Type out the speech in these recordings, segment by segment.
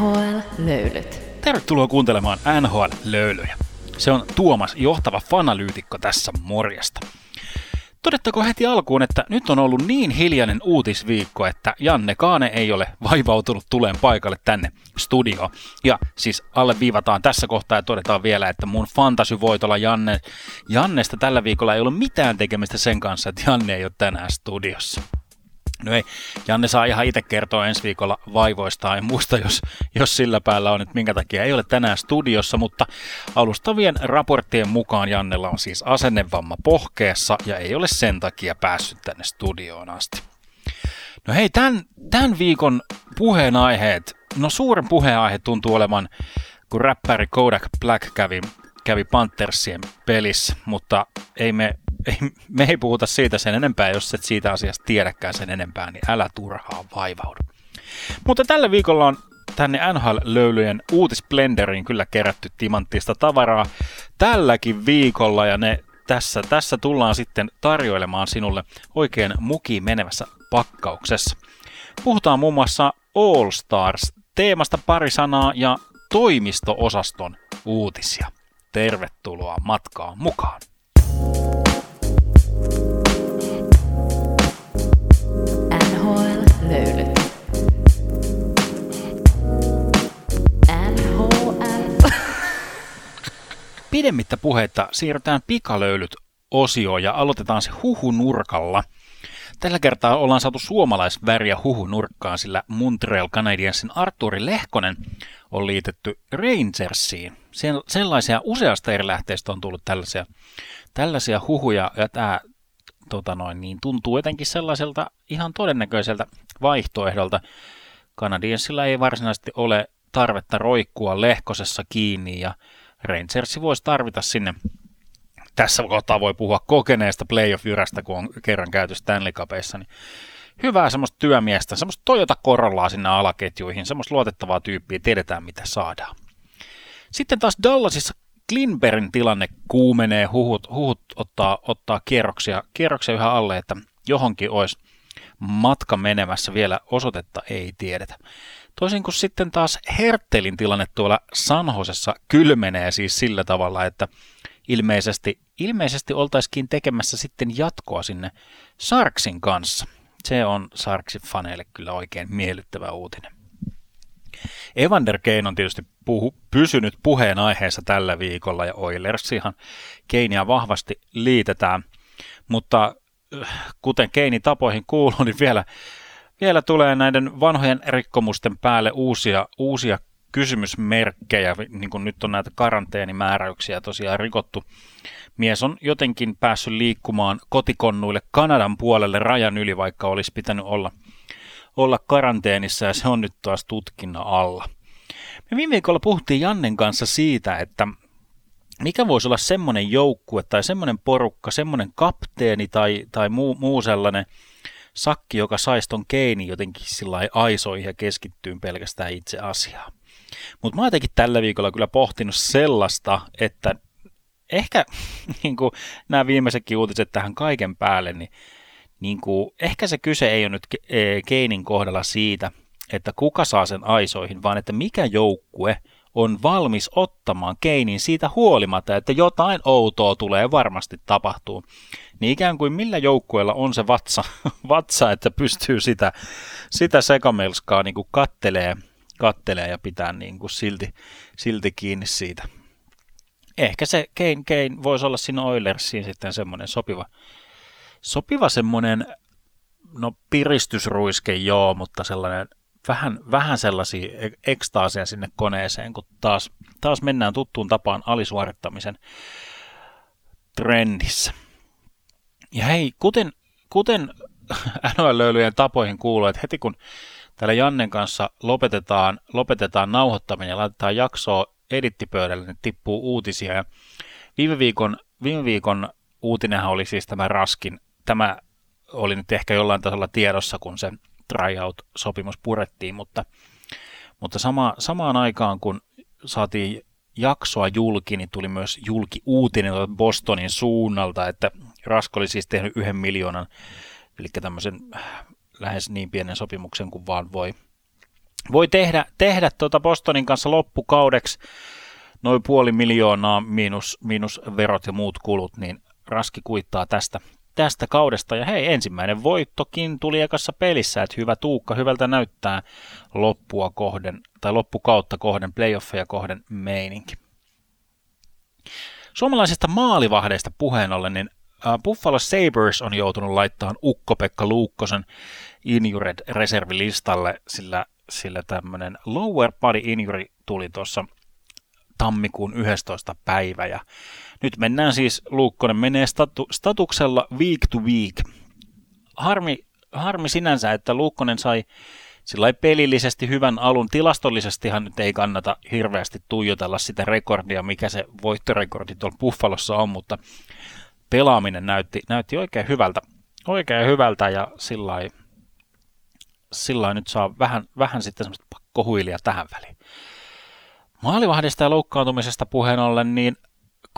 NHL-löylyt. Tervetuloa kuuntelemaan NHL-löylyjä. Se on Tuomas, johtava fanalyytikko tässä morjesta. Todettako heti alkuun, että nyt on ollut niin hiljainen uutisviikko, että Janne Kaane ei ole vaivautunut tuleen paikalle tänne studioon. Ja siis alle viivataan tässä kohtaa ja todetaan vielä, että mun fantasyvoitolla Janne, Jannesta tällä viikolla ei ole mitään tekemistä sen kanssa, että Janne ei ole tänään studiossa. No ei, Janne saa ihan itse kertoa ensi viikolla vaivoistaan. En muista, jos, jos sillä päällä on, että minkä takia ei ole tänään studiossa, mutta alustavien raporttien mukaan Jannella on siis asennevamma pohkeessa ja ei ole sen takia päässyt tänne studioon asti. No hei, tämän, tämän viikon puheenaiheet, no suurin puheenaihe tuntuu olevan, kun räppäri Kodak Black kävi, kävi Panthersien pelissä, mutta ei me ei, me ei puhuta siitä sen enempää, jos et siitä asiasta tiedäkään sen enempää, niin älä turhaa vaivaudu. Mutta tällä viikolla on tänne NHL-löylyjen uutisblenderiin kyllä kerätty timanttista tavaraa tälläkin viikolla ja ne tässä, tässä tullaan sitten tarjoilemaan sinulle oikein mukiin menevässä pakkauksessa. Puhutaan muun muassa All Stars teemasta pari sanaa ja toimisto-osaston uutisia. Tervetuloa matkaan mukaan! Löylyt. NHL. Pidemmittä puheita siirrytään pikalöylyt osioon ja aloitetaan se huhunurkalla. Tällä kertaa ollaan saatu suomalaisväriä huhunurkkaan, sillä Montreal Canadiensin Arturi Lehkonen on liitetty Rangersiin. Sellaisia useasta eri lähteistä on tullut tällaisia, tällaisia huhuja, ja tämä tota noin, niin tuntuu jotenkin sellaiselta ihan todennäköiseltä vaihtoehdolta. Canadiensilla ei varsinaisesti ole tarvetta roikkua lehkosessa kiinni ja Rangersi voisi tarvita sinne tässä kohtaa voi puhua kokeneesta playoff-jyrästä, kun on kerran käyty Stanley Cupissa, niin hyvää semmoista työmiestä, semmoista Toyota Corollaa sinne alaketjuihin, semmoista luotettavaa tyyppiä, tiedetään mitä saadaan. Sitten taas Dallasissa Klinbergin tilanne kuumenee, huhut, huhut ottaa, ottaa kierroksia, kierroksia yhä alle, että johonkin olisi matka menemässä vielä osoitetta ei tiedetä. Toisin kuin sitten taas Herttelin tilanne tuolla Sanhosessa kylmenee siis sillä tavalla, että ilmeisesti, ilmeisesti oltaisikin tekemässä sitten jatkoa sinne Sarksin kanssa. Se on Sarksin faneille kyllä oikein miellyttävä uutinen. Evander Kane on tietysti puhu, pysynyt puheenaiheessa tällä viikolla ja Oilersihan Keinia vahvasti liitetään, mutta äh, kuten Keini tapoihin kuuluu, niin vielä, vielä tulee näiden vanhojen rikkomusten päälle uusia, uusia kysymysmerkkejä, niin kuin nyt on näitä karanteenimääräyksiä tosiaan rikottu. Mies on jotenkin päässyt liikkumaan kotikonnuille Kanadan puolelle rajan yli, vaikka olisi pitänyt olla – olla karanteenissa ja se on nyt taas tutkinnan alla. Me viime viikolla puhuttiin Jannen kanssa siitä, että mikä voisi olla semmoinen joukkue tai semmoinen porukka, semmoinen kapteeni tai, tai muu, muu sellainen sakki, joka saisi ton keini jotenkin sillä aisoihin ja keskittyy pelkästään itse asiaan. Mutta mä oon jotenkin tällä viikolla kyllä pohtinut sellaista, että ehkä niin nämä viimeisetkin uutiset tähän kaiken päälle, niin niin kuin, ehkä se kyse ei ole nyt Keinin kohdalla siitä, että kuka saa sen aisoihin, vaan että mikä joukkue on valmis ottamaan Keinin siitä huolimatta, että jotain outoa tulee varmasti tapahtuu. Niin ikään kuin millä joukkueella on se vatsa, vatsa että pystyy sitä, sitä sekamelskaa niin kuin kattelee, kattelee ja pitää niin kuin silti, silti kiinni siitä. Ehkä se Kane, Kane voisi olla siinä Oilersiin sitten semmoinen sopiva, sopiva semmoinen, no piristysruiske joo, mutta sellainen vähän, vähän sellaisia ekstaasia sinne koneeseen, kun taas, taas mennään tuttuun tapaan alisuorittamisen trendissä. Ja hei, kuten, kuten NHL-löylyjen tapoihin kuuluu, että heti kun täällä Jannen kanssa lopetetaan, lopetetaan nauhoittaminen ja laitetaan jaksoa edittipöydälle, niin tippuu uutisia. Ja viime viikon, viime viikon uutinenhan oli siis tämä Raskin tämä oli nyt ehkä jollain tasolla tiedossa, kun se tryout-sopimus purettiin, mutta, mutta sama, samaan aikaan, kun saatiin jaksoa julki, niin tuli myös julki uutinen Bostonin suunnalta, että Rasko oli siis tehnyt yhden miljoonan, eli tämmöisen lähes niin pienen sopimuksen kuin vaan voi, voi tehdä, tehdä tuota Bostonin kanssa loppukaudeksi. Noin puoli miljoonaa miinus, miinus verot ja muut kulut, niin Raski kuittaa tästä, tästä kaudesta. Ja hei, ensimmäinen voittokin tuli ekassa pelissä, että hyvä Tuukka, hyvältä näyttää loppua kohden, tai loppukautta kohden, playoffeja kohden meininki. Suomalaisista maalivahdeista puheen ollen, niin Buffalo Sabres on joutunut laittamaan Ukko-Pekka Luukkosen injured reservilistalle, sillä, sillä tämmöinen lower body injury tuli tuossa tammikuun 11. päivä. Ja nyt mennään siis, Luukkonen menee statu, statuksella week to week. Harmi, harmi sinänsä, että Luukkonen sai sillä pelillisesti hyvän alun. Tilastollisestihan nyt ei kannata hirveästi tuijotella sitä rekordia, mikä se voittorekordi tuolla Buffalossa on, mutta pelaaminen näytti, näytti oikein hyvältä, oikein hyvältä ja sillä sillä nyt saa vähän, vähän sitten semmoista pakkohuilia tähän väliin. Maalivahdista ja loukkaantumisesta puheen ollen, niin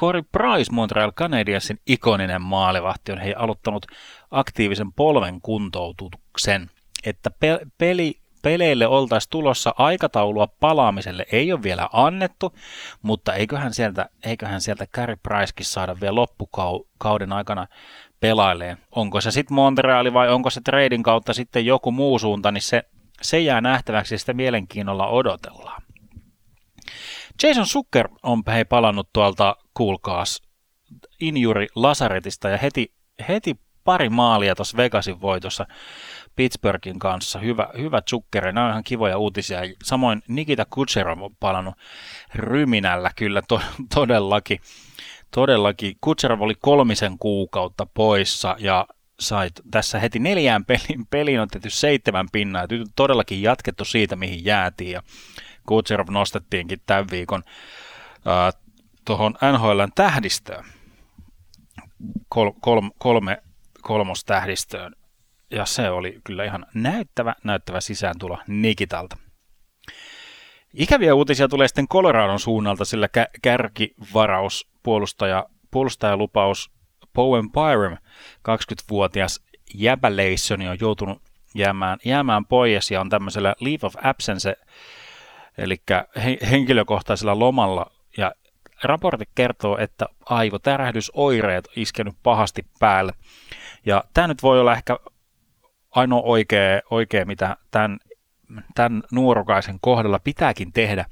Corey Price Montreal Canadiensin ikoninen maalivahti on hei aloittanut aktiivisen polven kuntoutuksen, että pe- peli, peleille oltaisiin tulossa aikataulua palaamiselle ei ole vielä annettu, mutta eiköhän sieltä, eiköhän sieltä Carey Pricekin saada vielä loppukauden aikana pelaileen. Onko se sitten Montreali vai onko se trading kautta sitten joku muu suunta, niin se, se jää nähtäväksi ja sitä mielenkiinnolla odotellaan. Jason Zucker on hei palannut tuolta, kuulkaas, injuri Lasaretista ja heti, heti pari maalia tuossa Vegasin voitossa Pittsburghin kanssa. Hyvä, hyvä Zucker, nämä on ihan kivoja uutisia. Samoin Nikita Kutserov on palannut ryminällä kyllä to, todellakin. Todellakin. Kutserov oli kolmisen kuukautta poissa ja sai tässä heti neljään peliin, peliin on tehty seitsemän pinnaa. Nyt on todellakin jatkettu siitä, mihin jäätiin. Ja Kutserov nostettiinkin tämän viikon tuohon NHLn tähdistöön. Kol, kol, kolme kolmostähdistöön. Ja se oli kyllä ihan näyttävä, näyttävä sisääntulo Nikitalta. Ikäviä uutisia tulee sitten Coloradon suunnalta, sillä kä- kärkivaraus, puolustaja, puolustajalupaus Bowen Byram, 20-vuotias jäbäleissoni on joutunut jäämään, jäämään pois ja on tämmöisellä leave of absence eli henkilökohtaisella lomalla, ja raportti kertoo, että aivotärähdysoireet on iskenyt pahasti päälle. Ja tämä nyt voi olla ehkä ainoa oikea, oikea mitä tämän, tämän nuorukaisen kohdalla pitääkin tehdä,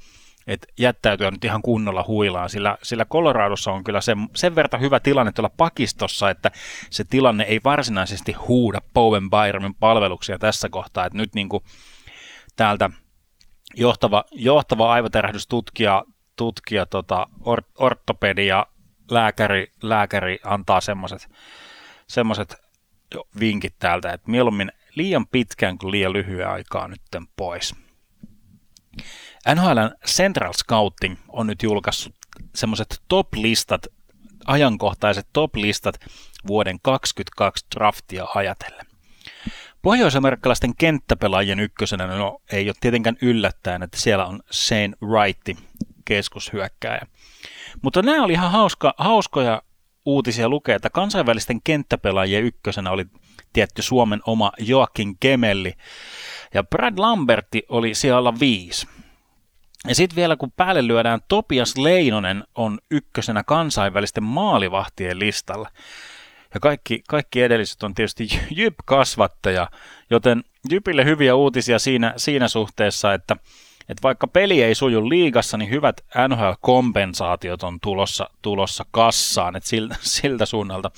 että jättäytyä nyt ihan kunnolla huilaan, sillä, sillä Coloradossa on kyllä sen, sen verran hyvä tilanne tuolla pakistossa, että se tilanne ei varsinaisesti huuda Bowen Byronin palveluksia tässä kohtaa, että nyt niin kuin täältä johtava, johtava aivotärähdystutkija tutkija, tota, or, ortopedia, lääkäri, lääkäri antaa semmoiset semmoset vinkit täältä, että mieluummin liian pitkään kuin liian lyhyen aikaa nyt pois. NHLn Central Scouting on nyt julkaissut semmoiset top-listat, ajankohtaiset top-listat vuoden 2022 draftia ajatellen. Pohjois-amerikkalaisten kenttäpelaajien ykkösenä no, ei ole tietenkään yllättäen, että siellä on Shane Wright, keskushyökkääjä. Mutta nämä oli ihan hauska, hauskoja uutisia lukea, että kansainvälisten kenttäpelaajien ykkösenä oli tietty Suomen oma Joakin Kemelli, ja Brad Lamberti oli siellä viisi. Ja sitten vielä kun päälle lyödään, Topias Leinonen on ykkösenä kansainvälisten maalivahtien listalla. Ja kaikki, kaikki edelliset on tietysti Jyp-kasvattaja, joten Jypille hyviä uutisia siinä, siinä suhteessa, että, että vaikka peli ei suju liigassa, niin hyvät NHL-kompensaatiot on tulossa, tulossa kassaan. Että siltä, siltä, suunnalta,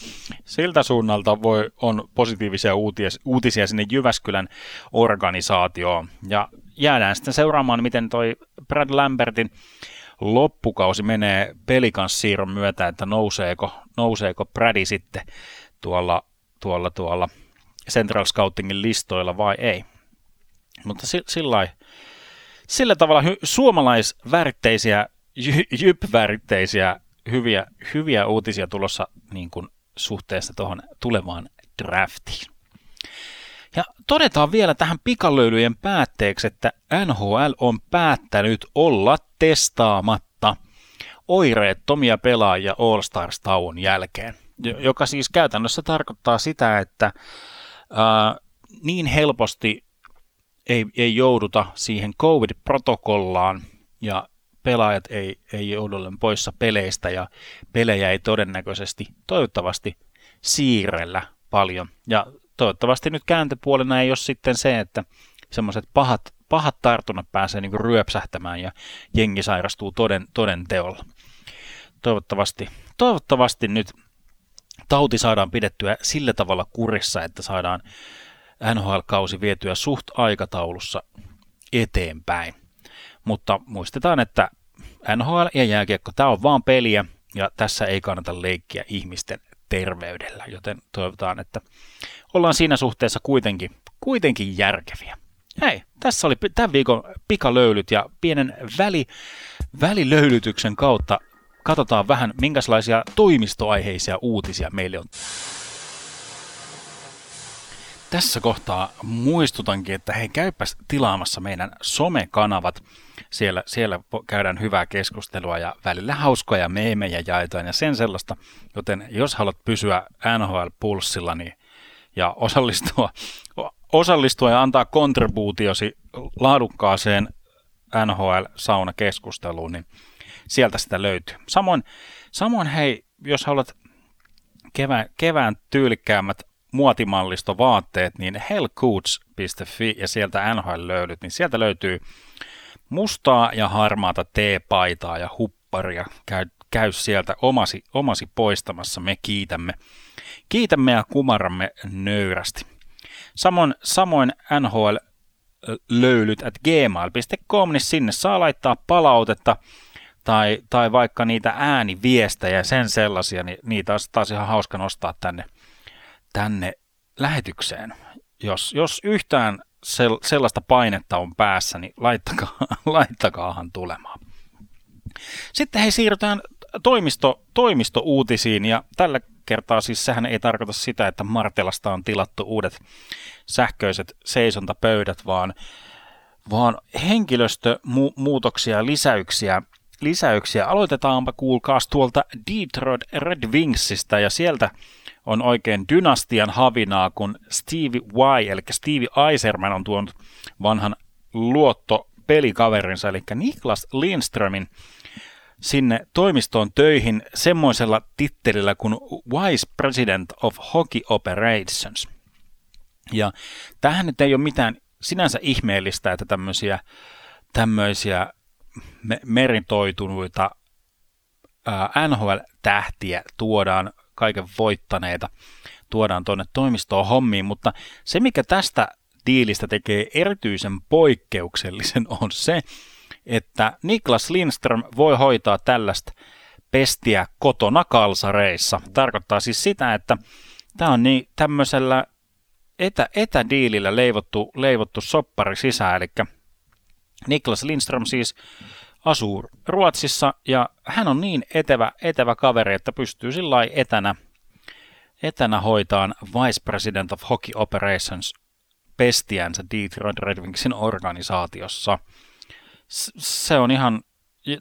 siltä suunnalta voi, on positiivisia uutisia, uutisia sinne Jyväskylän organisaatioon. Ja jäädään sitten seuraamaan, miten toi Brad Lambertin loppukausi menee pelikanssiirron myötä, että nouseeko, nouseeko Brady sitten tuolla, tuolla, tuolla Central Scoutingin listoilla vai ei. Mutta sillä, sillä tavalla hy, suomalaisväritteisiä, jyp-väritteisiä hyviä, hyviä uutisia tulossa niin kuin suhteessa tuohon tulevaan draftiin. Ja todetaan vielä tähän pikalöylyjen päätteeksi, että NHL on päättänyt olla testaamatta oireettomia pelaajia All Stars-tauon jälkeen, joka siis käytännössä tarkoittaa sitä, että ää, niin helposti ei, ei jouduta siihen COVID-protokollaan ja pelaajat ei, ei joudu poissa peleistä ja pelejä ei todennäköisesti, toivottavasti siirrellä paljon. Ja toivottavasti nyt kääntöpuolena ei ole sitten se, että semmoiset pahat, pahat tartunnat pääsee niin ryöpsähtämään ja jengi sairastuu toden, toden teolla. Toivottavasti, toivottavasti nyt tauti saadaan pidettyä sillä tavalla kurissa, että saadaan NHL-kausi vietyä suht aikataulussa eteenpäin. Mutta muistetaan, että NHL ja jääkiekko, tämä on vaan peliä ja tässä ei kannata leikkiä ihmisten terveydellä, joten toivotaan, että ollaan siinä suhteessa kuitenkin, kuitenkin järkeviä. Hei, tässä oli tämän viikon pikalöylyt ja pienen väli, välilöylytyksen kautta katsotaan vähän, minkälaisia toimistoaiheisia uutisia meille on. Tässä kohtaa muistutankin, että hei, käypäs tilaamassa meidän somekanavat. Siellä, siellä käydään hyvää keskustelua ja välillä hauskoja meemejä jaetaan ja sen sellaista. Joten jos haluat pysyä NHL-pulssilla niin, ja osallistua, osallistua ja antaa kontribuutiosi laadukkaaseen NHL-saunakeskusteluun, niin sieltä sitä löytyy. Samoin, samoin hei, jos haluat kevään, kevään tyylikkäämmät muotimallistovaatteet, niin hellcoots.fi ja sieltä NHL löydyt, niin sieltä löytyy mustaa ja harmaata T-paitaa ja hupparia. Käy, käy sieltä omasi, omasi poistamassa, me kiitämme. Kiitämme ja kumaramme nöyrästi. Samoin, samoin NHL löylyt at gmail.com, niin sinne saa laittaa palautetta tai, tai vaikka niitä ääniviestejä, sen sellaisia, niin niitä on taas ihan hauska nostaa tänne, tänne lähetykseen. Jos, jos yhtään sel, sellaista painetta on päässä, niin laittakaa, laittakaahan tulemaan. Sitten hei siirrytään toimisto, toimistouutisiin ja tällä kertaa siis sehän ei tarkoita sitä, että Martelasta on tilattu uudet sähköiset seisontapöydät, vaan, vaan henkilöstömuutoksia ja lisäyksiä lisäyksiä. Aloitetaanpa kuulkaas tuolta Detroit Red Wingsista ja sieltä on oikein dynastian havinaa, kun Stevie Y, eli Stevie Eiserman on tuonut vanhan luotto pelikaverinsa, eli Niklas Lindströmin sinne toimistoon töihin semmoisella tittelillä kuin Vice President of Hockey Operations. Ja tähän nyt ei ole mitään sinänsä ihmeellistä, että tämmöisiä, tämmöisiä meritoituneita NHL-tähtiä tuodaan, kaiken voittaneita, tuodaan tuonne toimistoon hommiin, mutta se mikä tästä diilistä tekee erityisen poikkeuksellisen on se, että Niklas Lindström voi hoitaa tällaista pestiä kotona kalsareissa. Tarkoittaa siis sitä, että tämä on niin tämmöisellä etä, etädiilillä leivottu, leivottu soppari sisään, eli Niklas Lindström siis asuu Ruotsissa ja hän on niin etevä, etevä kaveri, että pystyy sillä etänä, etänä hoitaan Vice President of Hockey Operations pestiänsä Detroit Red Wingsin organisaatiossa. Se on ihan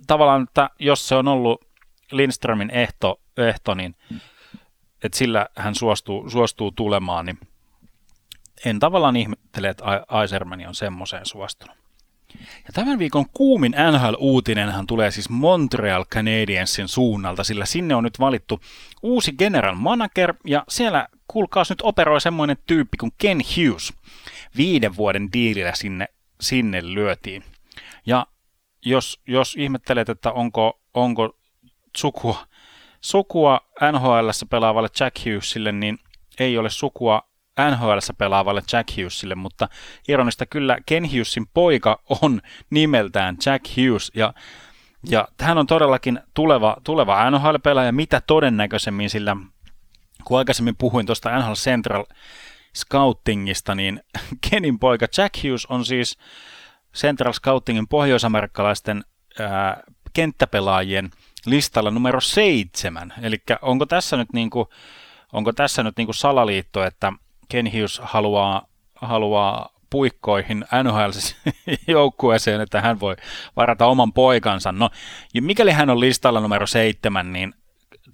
tavallaan, että jos se on ollut Lindströmin ehto, ehto niin että sillä hän suostuu, suostuu tulemaan, niin en tavallaan ihmettele, että Aisermani on semmoiseen suostunut. Ja tämän viikon kuumin NHL-uutinenhan tulee siis Montreal Canadiensin suunnalta, sillä sinne on nyt valittu uusi general manager, ja siellä kuulkaas nyt operoi semmoinen tyyppi kuin Ken Hughes. Viiden vuoden diilillä sinne, sinne lyötiin. Ja jos, jos ihmettelet, että onko, onko sukua, sukua NHLssä pelaavalle Jack Hughesille, niin ei ole sukua nhl pelaavalle Jack Hughesille, mutta ironista kyllä Ken Hughesin poika on nimeltään Jack Hughes. Ja ja hän on todellakin tuleva, tuleva NHL-pelaaja mitä todennäköisemmin, sillä kun aikaisemmin puhuin tuosta NHL Central Scoutingista, niin Kenin poika Jack Hughes on siis Central Scoutingin pohjoisamerikkalaisten ää, kenttäpelaajien listalla numero seitsemän. Eli onko tässä nyt, niinku, onko tässä nyt niinku salaliitto, että Ken Hughes haluaa, haluaa puikkoihin NHL-joukkueeseen, että hän voi varata oman poikansa. No, ja mikäli hän on listalla numero seitsemän, niin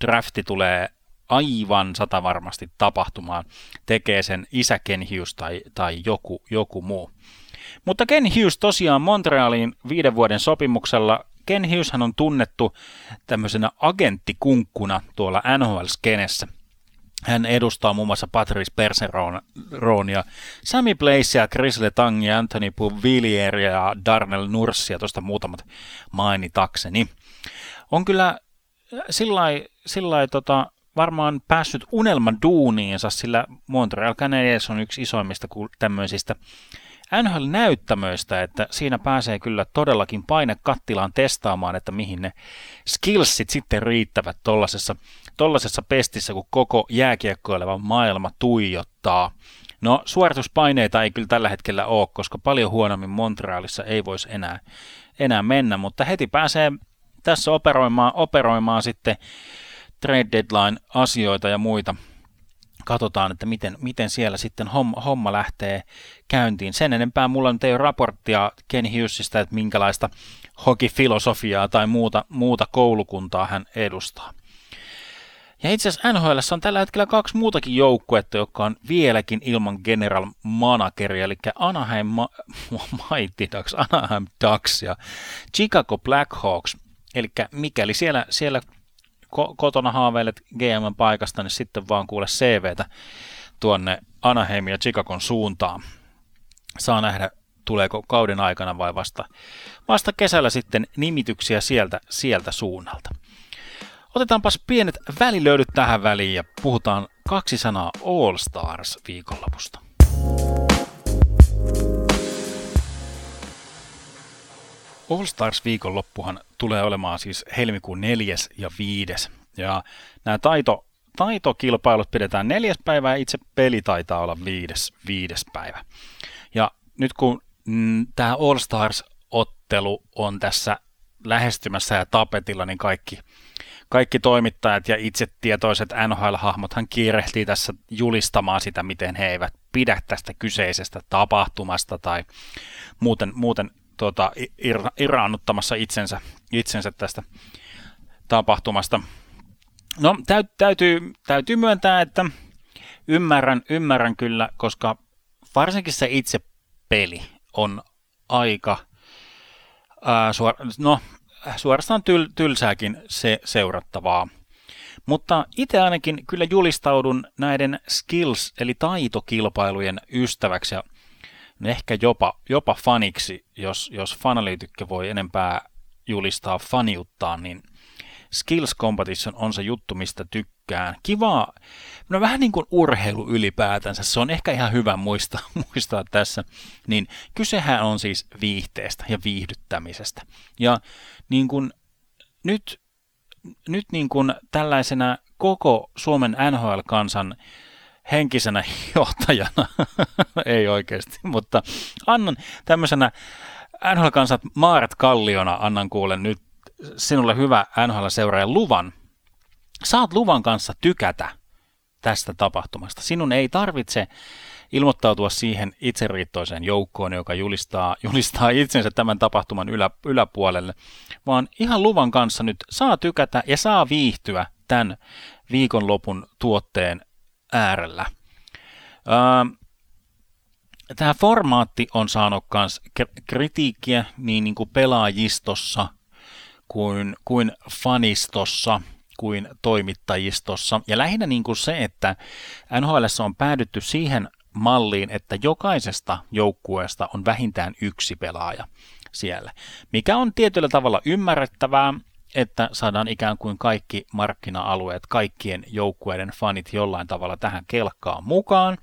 drafti tulee aivan sata varmasti tapahtumaan, tekee sen isä Ken Hughes tai, tai joku, joku muu. Mutta Ken Hughes tosiaan Montrealiin viiden vuoden sopimuksella. Ken Hughes on tunnettu tämmöisenä agenttikunkkuna tuolla NHL-skenessä. Hän edustaa muun muassa Patrice Perseronia, Sammy Blazea, Chris Letangia, Anthony Puvilieria ja Darnell Nurssia, tuosta muutamat mainitakseni. On kyllä sillä tota, varmaan päässyt unelman duuniinsa, sillä Montreal Canadiens on yksi isoimmista tämmöisistä NHL-näyttämöistä, että siinä pääsee kyllä todellakin paine kattilaan testaamaan, että mihin ne skillsit sitten riittävät tollasessa, tollasessa pestissä, kun koko jääkiekkoileva maailma tuijottaa. No suorituspaineita ei kyllä tällä hetkellä ole, koska paljon huonommin Montrealissa ei voisi enää, enää mennä, mutta heti pääsee tässä operoimaan, operoimaan sitten trade deadline asioita ja muita. Katsotaan, että miten, miten siellä sitten homma, homma lähtee käyntiin. Sen enempää mulla nyt ei ole raporttia Ken Hughesista, että minkälaista hokifilosofiaa tai muuta, muuta koulukuntaa hän edustaa. Ja itse asiassa NHL on tällä hetkellä kaksi muutakin joukkuetta, jotka on vieläkin ilman general manageria, eli Anaheim Ma- Mighty Ducks, Anaheim Ducks ja Chicago Blackhawks. Eli mikäli siellä, siellä ko- kotona haaveilet GM paikasta, niin sitten vaan kuule CVtä tuonne Anaheim ja Chicagon suuntaan. Saa nähdä, tuleeko kauden aikana vai vasta, vasta kesällä sitten nimityksiä sieltä, sieltä suunnalta. Otetaanpas pienet välilöydyt tähän väliin ja puhutaan kaksi sanaa All Stars viikonlopusta. All Stars viikonloppuhan tulee olemaan siis helmikuun neljäs ja viides. Ja nämä taito, taitokilpailut pidetään neljäs päivä ja itse peli taitaa olla viides, viides päivä. Ja nyt kun mm, tämä All Stars-ottelu on tässä lähestymässä ja tapetilla, niin kaikki, kaikki toimittajat ja itse tietoiset NHL-hahmothan kiirehtii tässä julistamaan sitä, miten he eivät pidä tästä kyseisestä tapahtumasta tai muuten, muuten tuota, ir, irraannuttamassa itsensä, itsensä tästä tapahtumasta. No, täy, täytyy, täytyy myöntää, että ymmärrän, ymmärrän kyllä, koska varsinkin se itse peli on aika, ää, suor, no, suorastaan tyl, tylsääkin se seurattavaa. Mutta itse ainakin kyllä julistaudun näiden skills- eli taitokilpailujen ystäväksi ja ehkä jopa, jopa faniksi, jos, jos fanalyytikkö voi enempää julistaa faniuttaa, niin Skills Competition on se juttu, mistä tykkään. Kivaa, no vähän niin kuin urheilu ylipäätänsä, se on ehkä ihan hyvä muistaa, muistaa tässä. Niin kysehän on siis viihteestä ja viihdyttämisestä. Ja niin kuin nyt, nyt niin kuin tällaisena koko Suomen NHL-kansan henkisenä johtajana, ei oikeasti, mutta annan tämmöisenä NHL-kansat Maaret Kalliona, annan kuule nyt sinulle hyvä NHL-seuraajan luvan. Saat luvan kanssa tykätä tästä tapahtumasta. Sinun ei tarvitse ilmoittautua siihen itseriittoiseen joukkoon, joka julistaa, julistaa itsensä tämän tapahtuman ylä, yläpuolelle, vaan ihan luvan kanssa nyt saa tykätä ja saa viihtyä tämän viikonlopun tuotteen äärellä. Tämä formaatti on saanut myös kritiikkiä niin, niin kuin pelaajistossa kuin, kuin fanistossa kuin toimittajistossa. Ja lähinnä niin kuin se, että NHL on päädytty siihen malliin, että jokaisesta joukkueesta on vähintään yksi pelaaja siellä, mikä on tietyllä tavalla ymmärrettävää, että saadaan ikään kuin kaikki markkina-alueet, kaikkien joukkueiden fanit jollain tavalla tähän kelkkaan mukaan.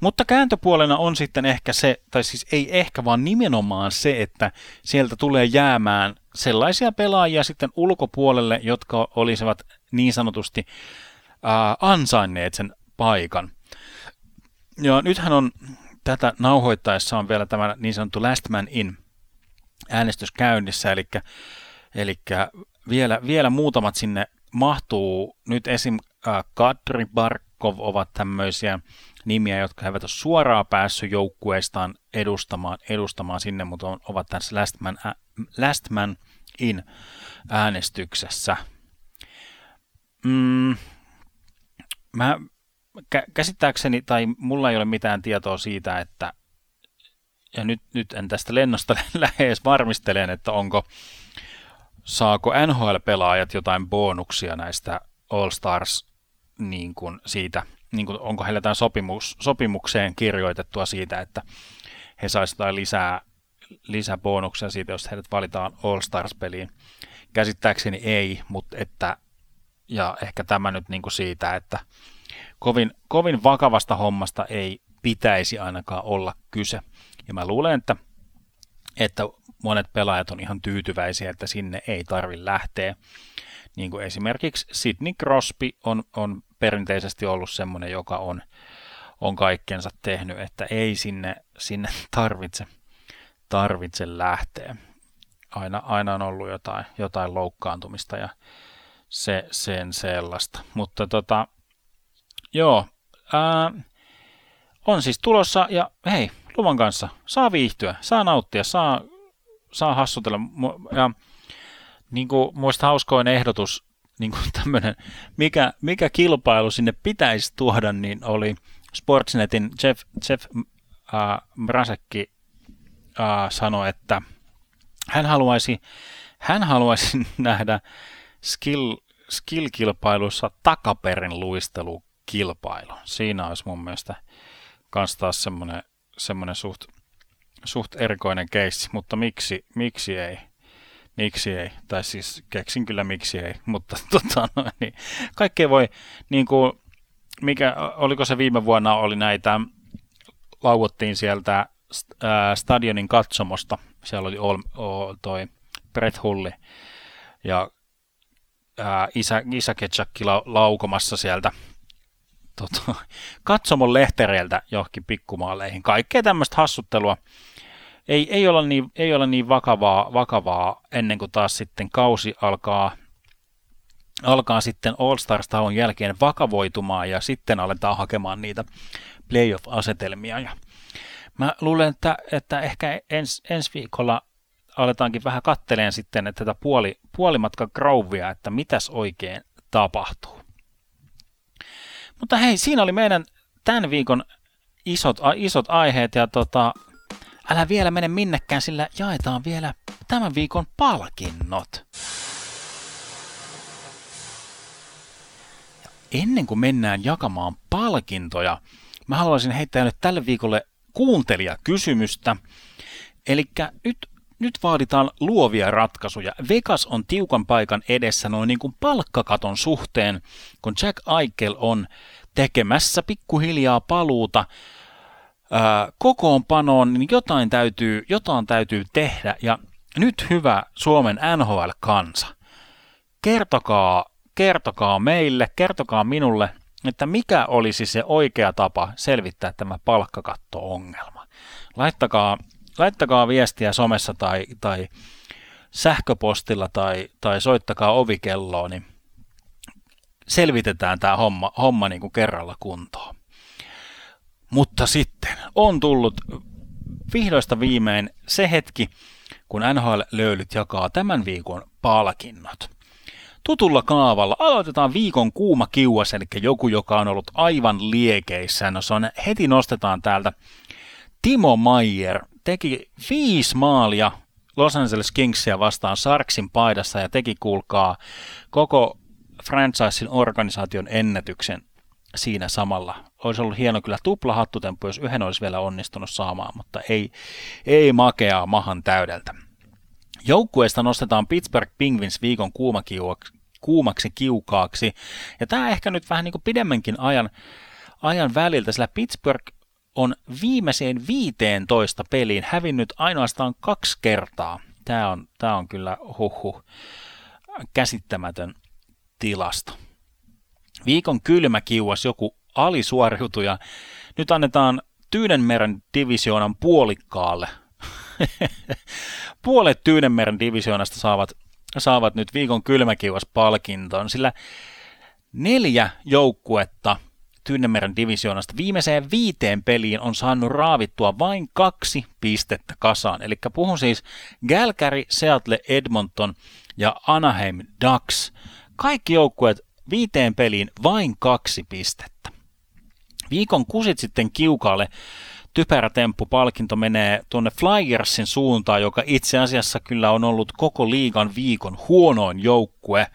Mutta kääntöpuolena on sitten ehkä se, tai siis ei ehkä, vaan nimenomaan se, että sieltä tulee jäämään sellaisia pelaajia sitten ulkopuolelle, jotka olisivat niin sanotusti ää, ansainneet sen paikan. Ja nythän on tätä nauhoittaessa on vielä tämä niin sanottu last man in äänestys käynnissä, eli Eli vielä, vielä muutamat sinne mahtuu. Nyt esim. Äh, Kadri Barkov ovat tämmöisiä nimiä, jotka eivät ole suoraan päässyt joukkueestaan edustamaan, edustamaan sinne, mutta on, ovat tässä last man, last man in äänestyksessä. Mm, mä käsittääkseni, tai mulla ei ole mitään tietoa siitä, että ja nyt, nyt en tästä lennosta lähde edes että onko, saako NHL-pelaajat jotain bonuksia näistä All Stars niin kuin siitä, niin kuin, onko heillä jotain sopimus, sopimukseen kirjoitettua siitä, että he saisivat jotain lisää, lisäbonuksia siitä, jos heidät valitaan All Stars-peliin. Käsittääkseni ei, mutta että, ja ehkä tämä nyt niin kuin siitä, että kovin, kovin vakavasta hommasta ei pitäisi ainakaan olla kyse. Ja mä luulen, että, että monet pelaajat on ihan tyytyväisiä, että sinne ei tarvi lähteä. Niin kuin esimerkiksi Sidney Crosby on, on perinteisesti ollut semmoinen, joka on, on kaikkensa tehnyt, että ei sinne, sinne tarvitse, tarvitse lähteä. Aina, aina on ollut jotain, jotain loukkaantumista ja se, sen sellaista. Mutta tota, joo, ää, on siis tulossa ja hei, luvan kanssa saa viihtyä, saa nauttia, saa, saa hassutella. Ja niin kuin muista hauskoin ehdotus, niin kuin tämmönen, mikä, mikä kilpailu sinne pitäisi tuoda, niin oli Sportsnetin Jeff, Jeff äh, Mrasekki äh, sanoi, että hän haluaisi, hän haluaisi nähdä skill, skill-kilpailussa takaperin luistelukilpailu. Siinä olisi mun mielestä kans taas semmoinen, semmoinen suht, suht erikoinen keissi, mutta miksi, miksi ei? Miksi ei? Tai siis keksin kyllä miksi ei, mutta tota, no, niin, kaikkea voi, niin kuin, mikä, oliko se viime vuonna, oli näitä, lauottiin sieltä ää, stadionin katsomosta, siellä oli ol, o, toi Brett Hulli ja ää, isä, isä Ketchakki la, laukomassa sieltä tota, katsomon lehtereiltä johonkin pikkumaaleihin. Kaikkea tämmöistä hassuttelua. Ei, ei, olla niin, ei olla niin vakavaa, vakavaa ennen kuin taas sitten kausi alkaa, alkaa sitten All Stars-tauon jälkeen vakavoitumaan ja sitten aletaan hakemaan niitä playoff-asetelmia. Ja mä luulen, että, että ehkä ens, ensi viikolla aletaankin vähän katteleen sitten että tätä puoli, puolimatka Grovia, että mitäs oikein tapahtuu. Mutta hei, siinä oli meidän tämän viikon isot, isot aiheet ja tota, älä vielä mene minnekään, sillä jaetaan vielä tämän viikon palkinnot. Ja ennen kuin mennään jakamaan palkintoja, mä haluaisin heittää nyt tälle viikolle kuuntelijakysymystä. Eli nyt, nyt vaaditaan luovia ratkaisuja. Vegas on tiukan paikan edessä noin niin kuin palkkakaton suhteen, kun Jack Eichel on tekemässä pikkuhiljaa paluuta ää, kokoonpanoon, niin jotain täytyy, jotain täytyy tehdä. Ja nyt hyvä Suomen NHL-kansa, kertokaa, kertokaa meille, kertokaa minulle, että mikä olisi se oikea tapa selvittää tämä palkkakatto-ongelma. Laittakaa, laittakaa viestiä somessa tai, tai sähköpostilla tai, tai soittakaa ovikelloon, niin selvitetään tämä homma, homma niin kuin kerralla kuntoon. Mutta sitten on tullut vihdoista viimein se hetki, kun NHL-löylyt jakaa tämän viikon palkinnot. Tutulla kaavalla aloitetaan viikon kuuma kiuas, eli joku, joka on ollut aivan liekeissä. No se on, heti nostetaan täältä. Timo Maier teki viisi maalia Los Angeles Kingsia vastaan Sarksin paidassa ja teki, kuulkaa, koko franchisein organisaation ennätyksen siinä samalla. Olisi ollut hieno kyllä tupla hattutemppu, jos yhden olisi vielä onnistunut saamaan, mutta ei, ei makeaa mahan täydeltä. Joukkueesta nostetaan Pittsburgh Penguins viikon kuumaksi kiukaaksi. Ja tämä ehkä nyt vähän niin kuin pidemmänkin ajan, ajan väliltä, sillä Pittsburgh on viimeiseen 15 peliin hävinnyt ainoastaan kaksi kertaa. Tämä on, tämä on kyllä huhu käsittämätön tilasto. Viikon kylmä kiuas joku alisuoriutuja. Nyt annetaan Tyynenmeren divisioonan puolikkaalle. Puolet Tyynenmeren divisioonasta saavat, saavat nyt viikon kylmäkiuas palkinton, sillä neljä joukkuetta Tyynenmeren divisioonasta viimeiseen viiteen peliin on saanut raavittua vain kaksi pistettä kasaan. Eli puhun siis Galgary, Seattle, Edmonton ja Anaheim Ducks. Kaikki joukkueet viiteen peliin vain kaksi pistettä. Viikon kusit sitten kiukaalle typerä temppu-palkinto menee tuonne Flyersin suuntaan, joka itse asiassa kyllä on ollut koko liigan viikon huonoin joukkue.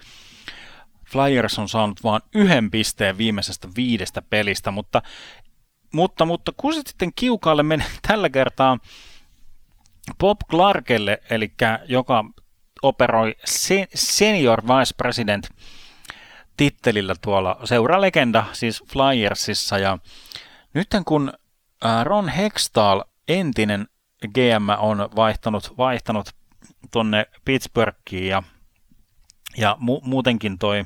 Flyers on saanut vain yhden pisteen viimeisestä viidestä pelistä, mutta, mutta, mutta kun sitten kiukaalle menee tällä kertaa Bob Clarkelle, eli joka operoi senior vice president tittelillä tuolla seuralegenda, siis Flyersissa. Ja nyt kun Ron Hextall, entinen GM, on vaihtanut, vaihtanut tonne Pittsburghiin ja, ja mu- muutenkin toi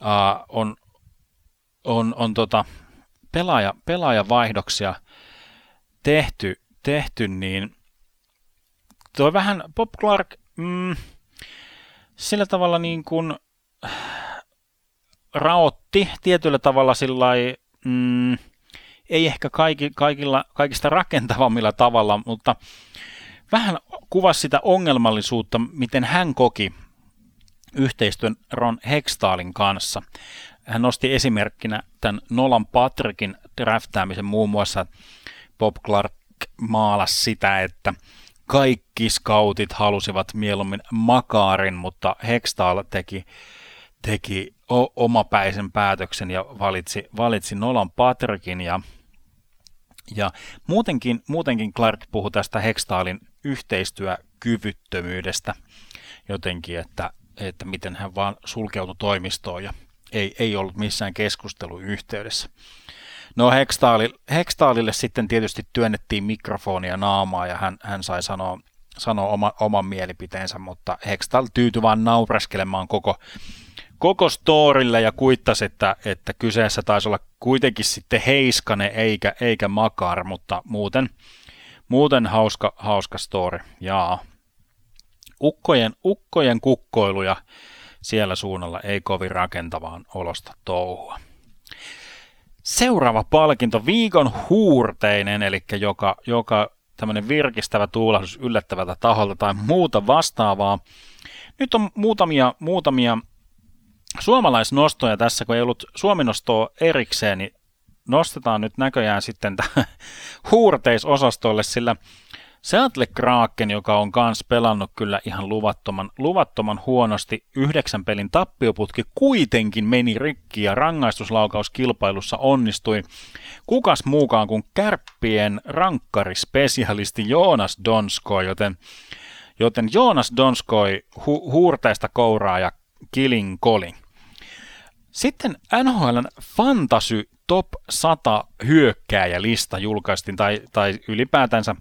uh, on, on, on tota pelaaja, pelaajavaihdoksia tehty, tehty, niin toi vähän Bob Clark mm, sillä tavalla niin kuin raotti tietyllä tavalla sillä mm, ei ehkä kaikki, kaikilla, kaikista rakentavammilla tavalla, mutta vähän kuvasi sitä ongelmallisuutta, miten hän koki yhteistyön Ron Hextaalin kanssa. Hän nosti esimerkkinä tämän Nolan Patrickin draftaamisen muun muassa. Bob Clark maalasi sitä, että kaikki scoutit halusivat mieluummin makaarin, mutta Hextall teki, teki omapäisen päätöksen ja valitsi, valitsi Nolan Patrickin ja ja muutenkin, muutenkin Clark puhui tästä Hextaalin yhteistyökyvyttömyydestä jotenkin, että, että miten hän vaan sulkeutui toimistoon ja ei, ei ollut missään keskustelun yhteydessä. No Hextaalille, Hextaalille sitten tietysti työnnettiin mikrofonia naamaa ja hän, hän sai sanoa, sanoa oma, oman mielipiteensä, mutta Hextall tyytyi vaan naureskelemaan koko, koko storille ja kuittasi, että, että kyseessä taisi olla kuitenkin sitten Heiskane eikä, eikä Makar, mutta muuten, muuten hauska, hauska story. Jaa. Ukkojen, ukkojen kukkoiluja siellä suunnalla ei kovin rakentavaan olosta touhua. Seuraava palkinto, viikon huurteinen, eli joka, joka tämmöinen virkistävä tuulahdus yllättävältä taholta tai muuta vastaavaa. Nyt on muutamia, muutamia suomalaisnostoja tässä, kun ei ollut suominostoa erikseen, niin nostetaan nyt näköjään sitten tähän huurteisosastolle, sillä Seattle Kraken, joka on kans pelannut kyllä ihan luvattoman, luvattoman huonosti, yhdeksän pelin tappioputki kuitenkin meni rikki ja rangaistuslaukauskilpailussa onnistui. Kukas muukaan kuin kärppien rankkarispesialisti Joonas Donskoi, joten, joten Joonas Donskoi hu- huurteista kouraa ja killing kolin. Sitten NHLn Fantasy Top 100 hyökkääjälista julkaistiin, tai, tai ylipäätänsä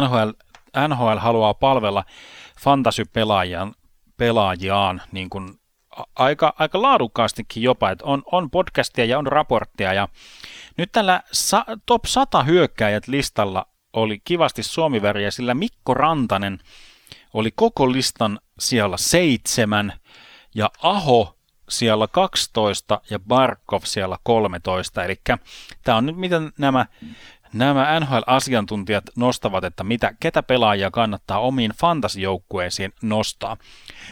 NHL, NHL haluaa palvella fantasy-pelaajiaan pelaajiaan, niin kuin aika, aika laadukkaastikin jopa, että on, on podcastia ja on raporttia, ja nyt tällä sa, Top 100 hyökkääjät listalla oli kivasti suomiväriä, sillä Mikko Rantanen oli koko listan siellä seitsemän, ja Aho siellä 12 ja Barkov siellä 13. Eli tämä on nyt miten nämä, nämä NHL-asiantuntijat nostavat, että mitä, ketä pelaajia kannattaa omiin fantasijoukkueisiin nostaa.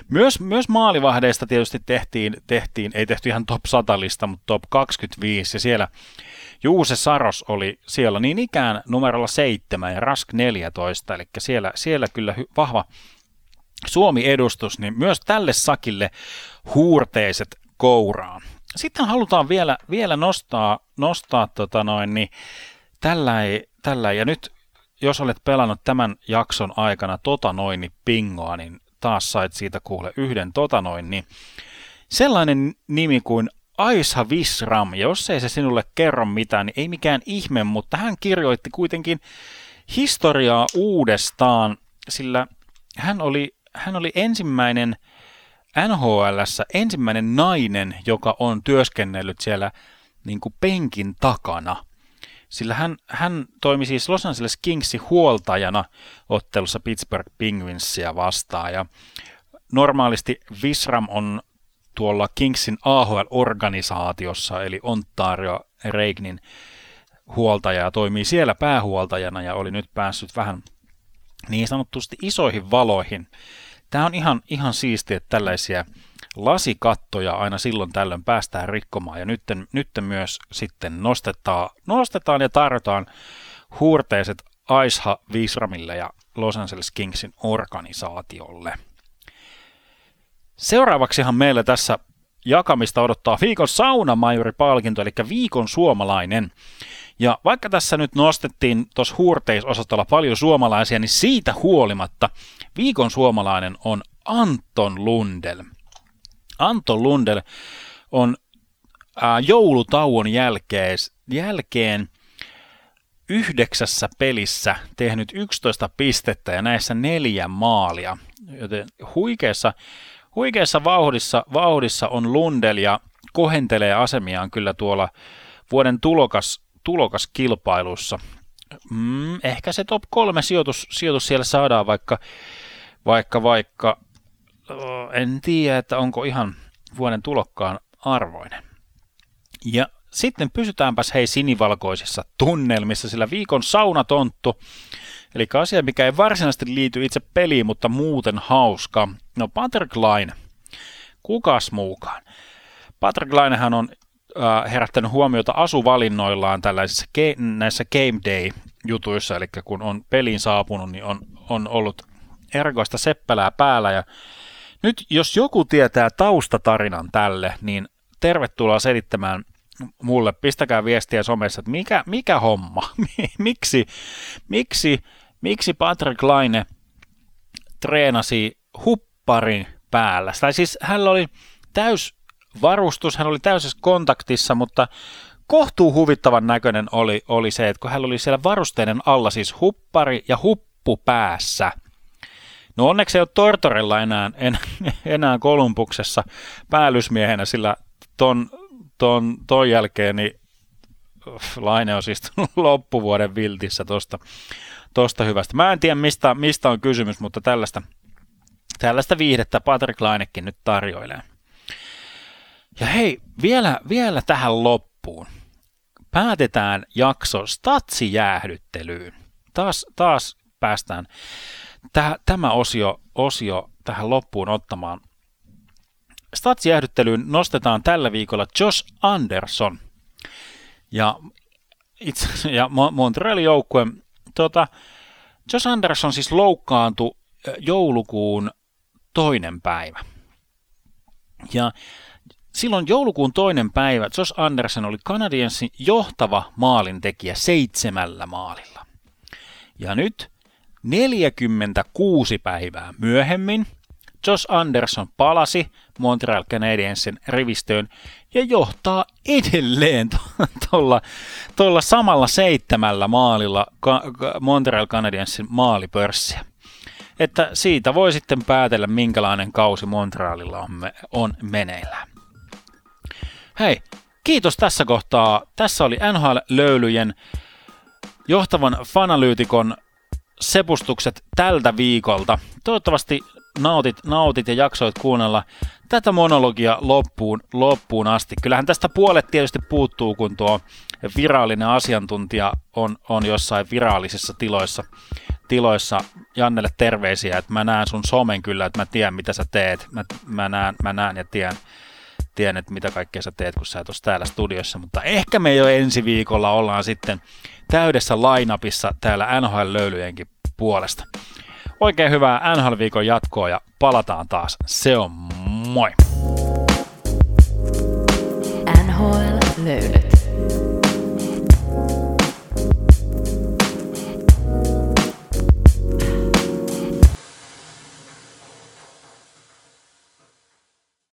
Myös, myös maalivahdeista tietysti tehtiin, tehtiin, ei tehty ihan top 100 lista, mutta top 25 ja siellä Juuse Saros oli siellä niin ikään numerolla 7 ja Rask 14, eli siellä, siellä kyllä hy, vahva Suomi-edustus, niin myös tälle sakille huurteiset kouraan. Sitten halutaan vielä, vielä nostaa, nostaa tota noin, niin tällä, ei, tällä ja nyt jos olet pelannut tämän jakson aikana tota noin niin pingoa, niin taas sait siitä kuule yhden tota noin, niin sellainen nimi kuin Aisha Visram, ja jos ei se sinulle kerro mitään, niin ei mikään ihme, mutta hän kirjoitti kuitenkin historiaa uudestaan, sillä hän oli hän oli ensimmäinen NHLssä ensimmäinen nainen, joka on työskennellyt siellä niin kuin penkin takana. Sillä hän, hän toimi siis Los Angeles Kingsin huoltajana ottelussa Pittsburgh Penguinsia vastaan. Ja normaalisti Visram on tuolla Kingsin AHL-organisaatiossa, eli Ontario Reignin huoltaja ja toimii siellä päähuoltajana ja oli nyt päässyt vähän niin sanotusti isoihin valoihin. Tämä on ihan, ihan siistiä, että tällaisia lasikattoja aina silloin tällöin päästään rikkomaan ja nyt, nyt myös sitten nostetaan, nostetaan ja tarjotaan huurteiset Aisha Visramille ja Los Angeles Kingsin organisaatiolle. Seuraavaksihan meillä tässä jakamista odottaa viikon saunamajuri-palkinto, eli viikon suomalainen. Ja vaikka tässä nyt nostettiin tuossa huurteisosastolla paljon suomalaisia, niin siitä huolimatta viikon suomalainen on Anton Lundel. Anton Lundel on ää, joulutauon jälkeen, jälkeen yhdeksässä pelissä tehnyt 11 pistettä ja näissä neljä maalia. Joten huikeassa, huikeassa vauhdissa, vauhdissa on Lundel ja kohentelee asemiaan kyllä tuolla vuoden tulokas, tulokaskilpailussa. Mm, ehkä se top kolme sijoitus, sijoitus siellä saadaan, vaikka, vaikka, vaikka en tiedä, että onko ihan vuoden tulokkaan arvoinen. Ja sitten pysytäänpäs hei sinivalkoisissa tunnelmissa, sillä viikon saunatonttu, eli asia, mikä ei varsinaisesti liity itse peliin, mutta muuten hauska. No Patrick Line, kukas muukaan? Patrick Linehän on herättänyt huomiota asuvalinnoillaan tällaisissa ke- näissä Game Day-jutuissa, eli kun on peliin saapunut, niin on, on ollut erikoista seppälää päällä, ja nyt jos joku tietää taustatarinan tälle, niin tervetuloa selittämään mulle, pistäkää viestiä somessa, että mikä, mikä homma, miksi, miksi, miksi Patrick Laine treenasi hupparin päällä. Tai siis hän oli täys varustus, hän oli täysessä kontaktissa, mutta kohtuu huvittavan näköinen oli, oli se, että kun hän oli siellä varusteiden alla, siis huppari ja huppu päässä. No onneksi ei ole Tortorella enää, en, enää Kolumbuksessa päällysmiehenä, sillä ton ton, ton jälkeen niin Laine on siis loppuvuoden viltissä tosta, tosta hyvästä. Mä en tiedä mistä, mistä on kysymys, mutta tällaista, tällaista viihdettä Patrick Lainekin nyt tarjoilee. Ja hei, vielä, vielä tähän loppuun. Päätetään jakso statsijäähdyttelyyn. Taas, taas päästään täh, tämä osio, osio tähän loppuun ottamaan statsjäähdyttelyyn nostetaan tällä viikolla Josh Anderson. Ja, itse, ja Montrealin joukkue, tota, Josh Anderson siis loukkaantui joulukuun toinen päivä. Ja silloin joulukuun toinen päivä Josh Anderson oli Canadiensin johtava maalintekijä seitsemällä maalilla. Ja nyt 46 päivää myöhemmin – Josh Anderson palasi Montreal Canadiensin rivistöön ja johtaa edelleen tuolla to- samalla seitsemällä maalilla Montreal Canadiensin maalipörssiä. Että siitä voi sitten päätellä, minkälainen kausi Montrealilla on, me- on meneillään. Hei, kiitos tässä kohtaa. Tässä oli NHL-löylyjen johtavan fanalyytikon sepustukset tältä viikolta. Toivottavasti nautit, nautit ja jaksoit kuunnella tätä monologia loppuun, loppuun asti. Kyllähän tästä puolet tietysti puuttuu, kun tuo virallinen asiantuntija on, on jossain virallisissa tiloissa, tiloissa. Jannelle terveisiä, että mä näen sun somen kyllä, että mä tiedän mitä sä teet. Mä, mä, näen, mä näen ja tiedän, tiedän, että mitä kaikkea sä teet, kun sä et täällä studiossa. Mutta ehkä me jo ensi viikolla ollaan sitten täydessä lainapissa täällä NHL-löylyjenkin puolesta. Oikein hyvää NHL-viikon jatkoa ja palataan taas. Se on moi! NHL löylyt.